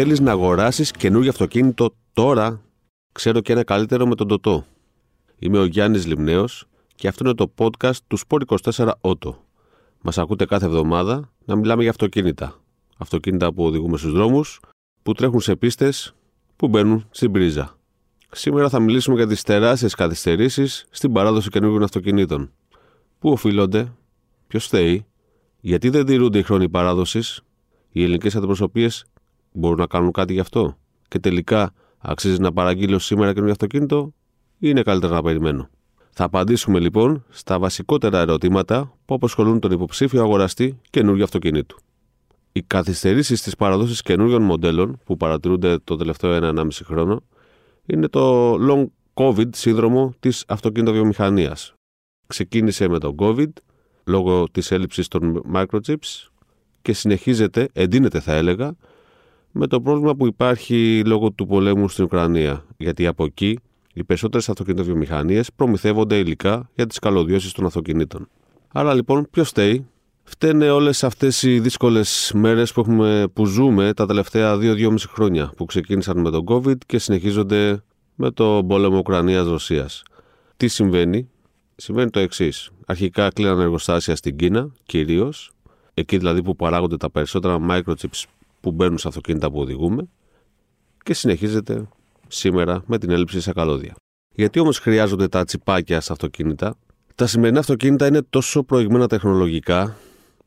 Θέλεις να αγοράσεις καινούργιο αυτοκίνητο τώρα. Ξέρω και ένα καλύτερο με τον Τωτό. Είμαι ο Γιάννης Λιμνέος και αυτό είναι το podcast του Sport24 Auto. Μας ακούτε κάθε εβδομάδα να μιλάμε για αυτοκίνητα. Αυτοκίνητα που οδηγούμε στους δρόμους, που τρέχουν σε πίστες, που μπαίνουν στην πρίζα. Σήμερα θα μιλήσουμε για τις τεράστιες καθυστερήσεις στην παράδοση καινούργιων αυτοκινήτων. Πού οφείλονται, ποιος θέει, γιατί δεν τηρούνται οι χρόνοι παράδοσης, οι ελληνικές αντιπροσωπείες μπορούν να κάνουν κάτι γι' αυτό. Και τελικά, αξίζει να παραγγείλω σήμερα καινούργιο αυτοκίνητο, ή είναι καλύτερα να περιμένω. Θα απαντήσουμε λοιπόν στα βασικότερα ερωτήματα που απασχολούν τον υποψήφιο αγοραστή καινούργιου αυτοκινήτου. Οι καθυστερήσεις στι παραδόσει καινούριων μοντέλων που παρατηρούνται το τελευταίο 1,5 χρόνο είναι το long COVID σύνδρομο της αυτοκινητοβιομηχανίας. Ξεκίνησε με το COVID λόγω της έλλειψης των microchips και συνεχίζεται, εντείνεται θα έλεγα, με το πρόβλημα που υπάρχει λόγω του πολέμου στην Ουκρανία. Γιατί από εκεί οι περισσότερες αυτοκινητοβιομηχανίες προμηθεύονται υλικά για τις καλωδιώσεις των αυτοκινήτων. Άρα λοιπόν, ποιος φταίει, Φταίνε όλες αυτές οι δύσκολες μέρες που, που ζούμε τα τελευταία 2-2,5 χρόνια που ξεκίνησαν με τον COVID και συνεχίζονται με το πόλεμο Ουκρανία-Ρωσία. Τι συμβαίνει, συμβαίνει το εξής. Αρχικά κλείναν εργοστάσια στην Κίνα, κυρίως, εκεί δηλαδή που παράγονται τα περισσότερα microchips που μπαίνουν σε αυτοκίνητα που οδηγούμε, και συνεχίζεται σήμερα με την έλλειψη σε καλώδια. Γιατί όμως χρειάζονται τα τσιπάκια στα αυτοκίνητα, τα σημερινά αυτοκίνητα είναι τόσο προηγμένα τεχνολογικά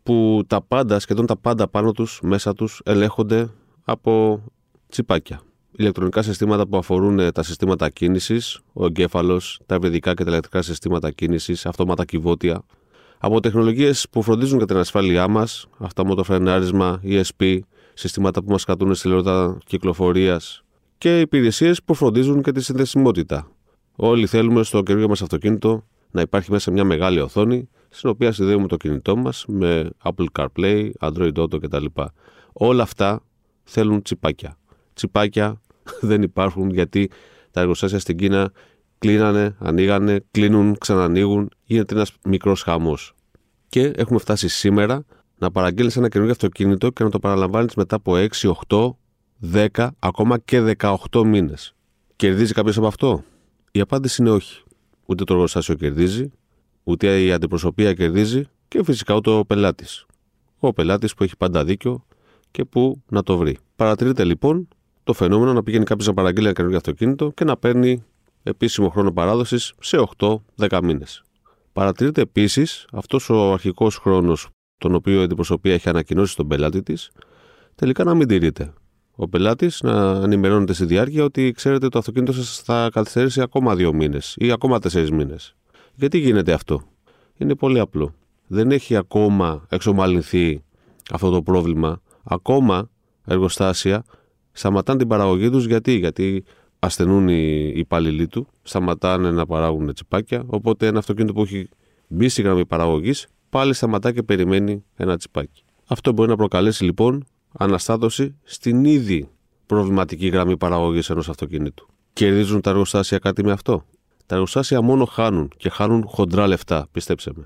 που τα πάντα, σχεδόν τα πάντα πάνω τους, μέσα τους, ελέγχονται από τσιπάκια. Ηλεκτρονικά συστήματα που αφορούν ε, τα συστήματα κίνησης, ο εγκέφαλος, τα ευρυδικά και τα ηλεκτρικά συστήματα κίνησης, αυτόματα κυβότια. Από τεχνολογίες που φροντίζουν για την ασφάλειά μας, αυτόματο φρενάρισμα, ESP, συστήματα που μας κρατούν στη λόρδα κυκλοφορίας και υπηρεσίες που φροντίζουν και τη συνδεσιμότητα. Όλοι θέλουμε στο καινούργιο μας αυτοκίνητο να υπάρχει μέσα μια μεγάλη οθόνη, στην οποία συνδέουμε το κινητό μας με Apple CarPlay, Android Auto κτλ. Όλα αυτά θέλουν τσιπάκια. Τσιπάκια δεν υπάρχουν γιατί τα εργοστάσια στην Κίνα κλείνανε, ανοίγανε, κλείνουν, ξανανοίγουν, γίνεται ένας μικρός χαμός. Και έχουμε φτάσει σήμερα να παραγγείλεις ένα καινούργιο αυτοκίνητο και να το παραλαμβάνεις μετά από 6, 8, 10, ακόμα και 18 μήνες. Κερδίζει κάποιος από αυτό; Η απάντηση είναι όχι. Ούτε το εργοστάσιο κερδίζει, ούτε η αντιπροσωπεία κερδίζει και φυσικά ούτε ο πελάτης. Ο πελάτης που έχει πάντα δίκιο και που να το βρει. Παρατηρείται λοιπόν το φαινόμενο να πηγαίνει κάποιος να παραγγείλει ένα καινούργιο αυτοκίνητο και να παίρνει επίσημο χρόνο παράδοσης σε 8-10 μήνες. Παρατηρείται επίσης αυτός ο αρχικός χρόνος, τον οποίο η αντιπροσωπεία έχει ανακοινώσει στον πελάτη της, τελικά να μην τηρείται. Ο πελάτης να ενημερώνεται στη διάρκεια ότι ξέρετε το αυτοκίνητο σας θα καθυστερήσει ακόμα δύο μήνες ή ακόμα τέσσερις μήνες. Γιατί γίνεται αυτό, Είναι πολύ απλό. Δεν έχει ακόμα εξομαλυνθεί αυτό το πρόβλημα. Ακόμα εργοστάσια σταματάνε την παραγωγή τους γιατί, γιατί ασθενούν οι υπάλληλοι του, σταματάνε να παράγουν τσιπάκια. Οπότε ένα αυτοκίνητο που έχει μπει στη γραμμή παραγωγής πάλι σταματά και περιμένει ένα τσιπάκι. Αυτό μπορεί να προκαλέσει λοιπόν αναστάτωση στην ήδη προβληματική γραμμή παραγωγής ενός αυτοκίνητου. Κερδίζουν τα εργοστάσια κάτι με αυτό; Τα εργοστάσια μόνο χάνουν και χάνουν χοντρά λεφτά, πιστέψτε με.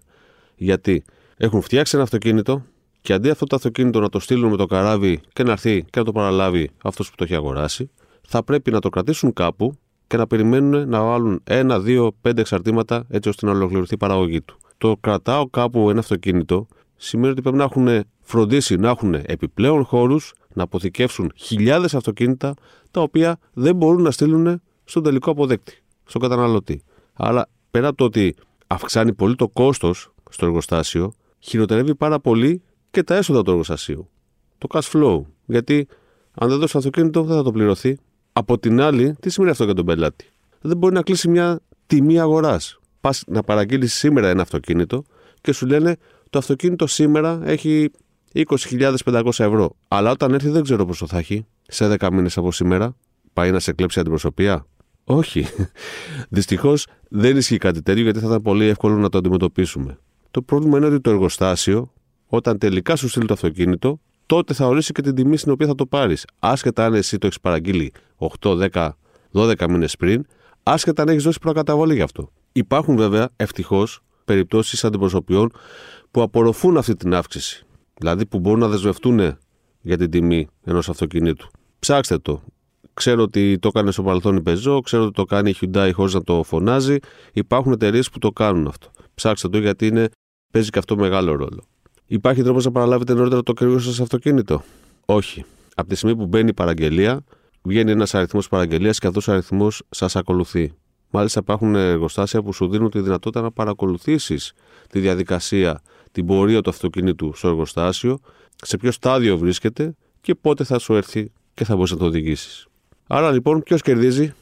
Γιατί έχουν φτιάξει ένα αυτοκίνητο, και αντί αυτό το αυτοκίνητο να το στείλουν με το καράβι και να έρθει και να το παραλάβει αυτός που το έχει αγοράσει, θα πρέπει να το κρατήσουν κάπου και να περιμένουν να βάλουν ένα, δύο, πέντε εξαρτήματα έτσι ώστε να ολοκληρωθεί η παραγωγή του. Το κρατάω κάπου ένα αυτοκίνητο σημαίνει ότι πρέπει να έχουν φροντίσει να έχουν επιπλέον χώρους να αποθηκεύσουν χιλιάδες αυτοκίνητα τα οποία δεν μπορούν να στείλουν στον τελικό αποδέκτη, στον καταναλωτή. Άρα, πέρα από το ότι αυξάνει πολύ το κόστος στο εργοστάσιο, χειροτερεύει πάρα πολύ και τα έσοδα του εργοστασίου. Το cash flow. Γιατί αν δεν δώσει αυτοκίνητο, δεν θα το πληρωθεί. Από την άλλη, τι σημαίνει αυτό για τον πελάτη; Δεν μπορεί να κλείσει μια τιμή αγοράς. Πας να παραγγείλεις σήμερα ένα αυτοκίνητο και σου λένε το αυτοκίνητο σήμερα έχει 20.500 ευρώ. Αλλά όταν έρθει δεν ξέρω πόσο θα έχει. Σε 10 μήνες από σήμερα πάει να σε κλέψει αντιπροσωπεία; Όχι. Δυστυχώς δεν ισχύει κάτι τέτοιο γιατί θα ήταν πολύ εύκολο να το αντιμετωπίσουμε. Το πρόβλημα είναι ότι το εργοστάσιο όταν τελικά σου στείλει το αυτοκίνητο, τότε θα ορίσει και την τιμή στην οποία θα το πάρεις. Άσχετα αν εσύ το έχεις παραγγείλει 8, 10, 12 μήνες πριν, άσχετα αν έχεις δώσει προκαταβολή γι' αυτό. Υπάρχουν βέβαια ευτυχώς περιπτώσεις αντιπροσωπιών που απορροφούν αυτή την αύξηση. Δηλαδή που μπορούν να δεσμευτούν για την τιμή ενός αυτοκινήτου. Ψάξτε το. Ξέρω ότι το έκανε στο παρελθόν η Peugeot, ξέρω ότι το κάνει η Hyundai χωρίς να το φωνάζει. Υπάρχουν εταιρείες που το κάνουν αυτό. Ψάξτε το γιατί είναι, παίζει και αυτό μεγάλο ρόλο. Υπάρχει τρόπος να παραλάβετε νωρίτερα το καινούργιο σας αυτοκίνητο; Όχι. Από τη στιγμή που μπαίνει η παραγγελία, βγαίνει ένας αριθμός παραγγελίας και αυτός ο αριθμός σας ακολουθεί. Μάλιστα, υπάρχουν εργοστάσια που σου δίνουν τη δυνατότητα να παρακολουθήσεις τη διαδικασία, την πορεία του αυτοκινήτου στο εργοστάσιο, σε ποιο στάδιο βρίσκεται και πότε θα σου έρθει και θα μπορείς να το οδηγήσεις. Άρα λοιπόν, ποιος κερδίζει,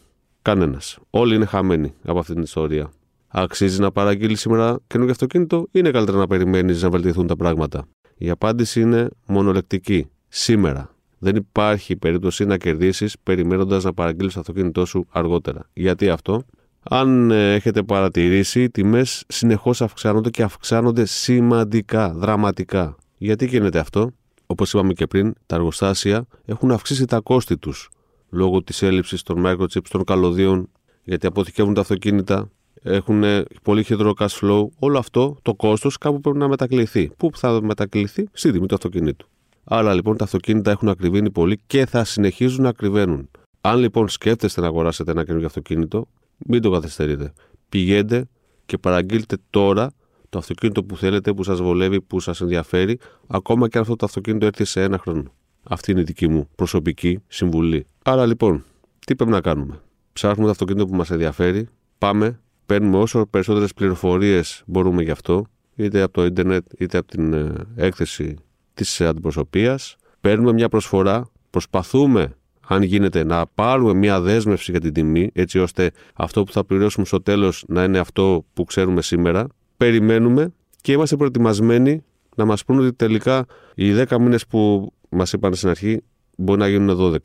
κανένας. Όλοι είναι χαμένοι από αυτή την ιστορία. Αξίζει να παραγγείλεις σήμερα καινούργιο αυτοκίνητο ή είναι καλύτερα να περιμένεις να βελτιωθούν τα πράγματα; Η απάντηση είναι μονολεκτική. Σήμερα. Δεν υπάρχει περίπτωση να κερδίσεις περιμένοντας να παραγγείλεις το αυτοκίνητό σου αργότερα. Γιατί αυτό, αν ε, έχετε παρατηρήσει, οι τιμές συνεχώς αυξάνονται και αυξάνονται σημαντικά, δραματικά. Γιατί γίνεται αυτό, όπως είπαμε και πριν, τα εργοστάσια έχουν αυξήσει τα κόστη τους λόγω της έλλειψης των microchips, των καλωδίων, γιατί αποθηκεύουν τα αυτοκίνητα, έχουν πολύ χειρότερο cash flow. Όλο αυτό το κόστος κάπου πρέπει να μετακληθεί. Πού θα μετακληθεί, στη τιμή του αυτοκινήτου. Άρα λοιπόν τα αυτοκίνητα έχουν ακριβήνει πολύ και θα συνεχίζουν να ακριβένουν. Αν λοιπόν σκέφτεστε να αγοράσετε ένα καινούργιο αυτοκίνητο, μην το καθυστερείτε. Πηγαίνετε και παραγγείλτε τώρα το αυτοκίνητο που θέλετε, που σας βολεύει, που σας ενδιαφέρει, ακόμα και αν αυτό το αυτοκίνητο έρθει σε ένα χρόνο. Αυτή είναι η δική μου προσωπική συμβουλή. Άρα λοιπόν, τι πρέπει να κάνουμε; Ψάχνουμε το αυτοκίνητο που μας ενδιαφέρει, πάμε, παίρνουμε όσο περισσότερες πληροφορίες μπορούμε γι' αυτό, είτε από το ίντερνετ είτε από την ε, έκθεση της αντιπροσωπείας. Παίρνουμε μια προσφορά, προσπαθούμε, αν γίνεται, να πάρουμε μια δέσμευση για την τιμή, έτσι ώστε αυτό που θα πληρώσουμε στο τέλος να είναι αυτό που ξέρουμε σήμερα. Περιμένουμε και είμαστε προετοιμασμένοι να μας πούνε ότι τελικά οι 10 μήνες που μας είπαν στην αρχή μπορεί να γίνουν 12.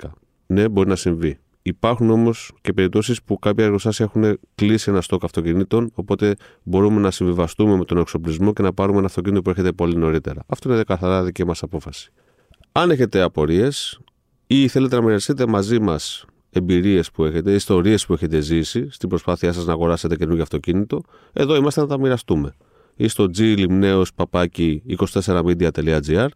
Ναι, μπορεί να συμβεί. Υπάρχουν όμως και περιπτώσεις που κάποια εργοστάσια έχουν κλείσει ένα στόκ αυτοκινήτων, οπότε μπορούμε να συμβιβαστούμε με τον εξοπλισμό και να πάρουμε ένα αυτοκίνητο που έρχεται πολύ νωρίτερα. Αυτό είναι καθαρά δική μας απόφαση. Αν έχετε απορίες ή θέλετε να μοιραστείτε μαζί μας εμπειρίες που έχετε, ιστορίες που έχετε ζήσει στην προσπάθειά σας να αγοράσετε καινούργιο αυτοκίνητο, εδώ είμαστε να τα μοιραστούμε. Ή στο glimneos 24media.gr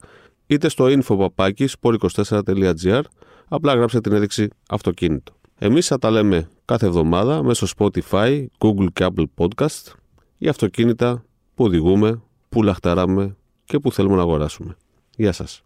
είτε στο info 24gr απλά γράψτε την έδειξη αυτοκίνητο. Εμείς θα τα λέμε κάθε εβδομάδα μέσω Spotify, Google και Apple Podcast για αυτοκίνητα που οδηγούμε, που λαχταράμε και που θέλουμε να αγοράσουμε. Γεια σας.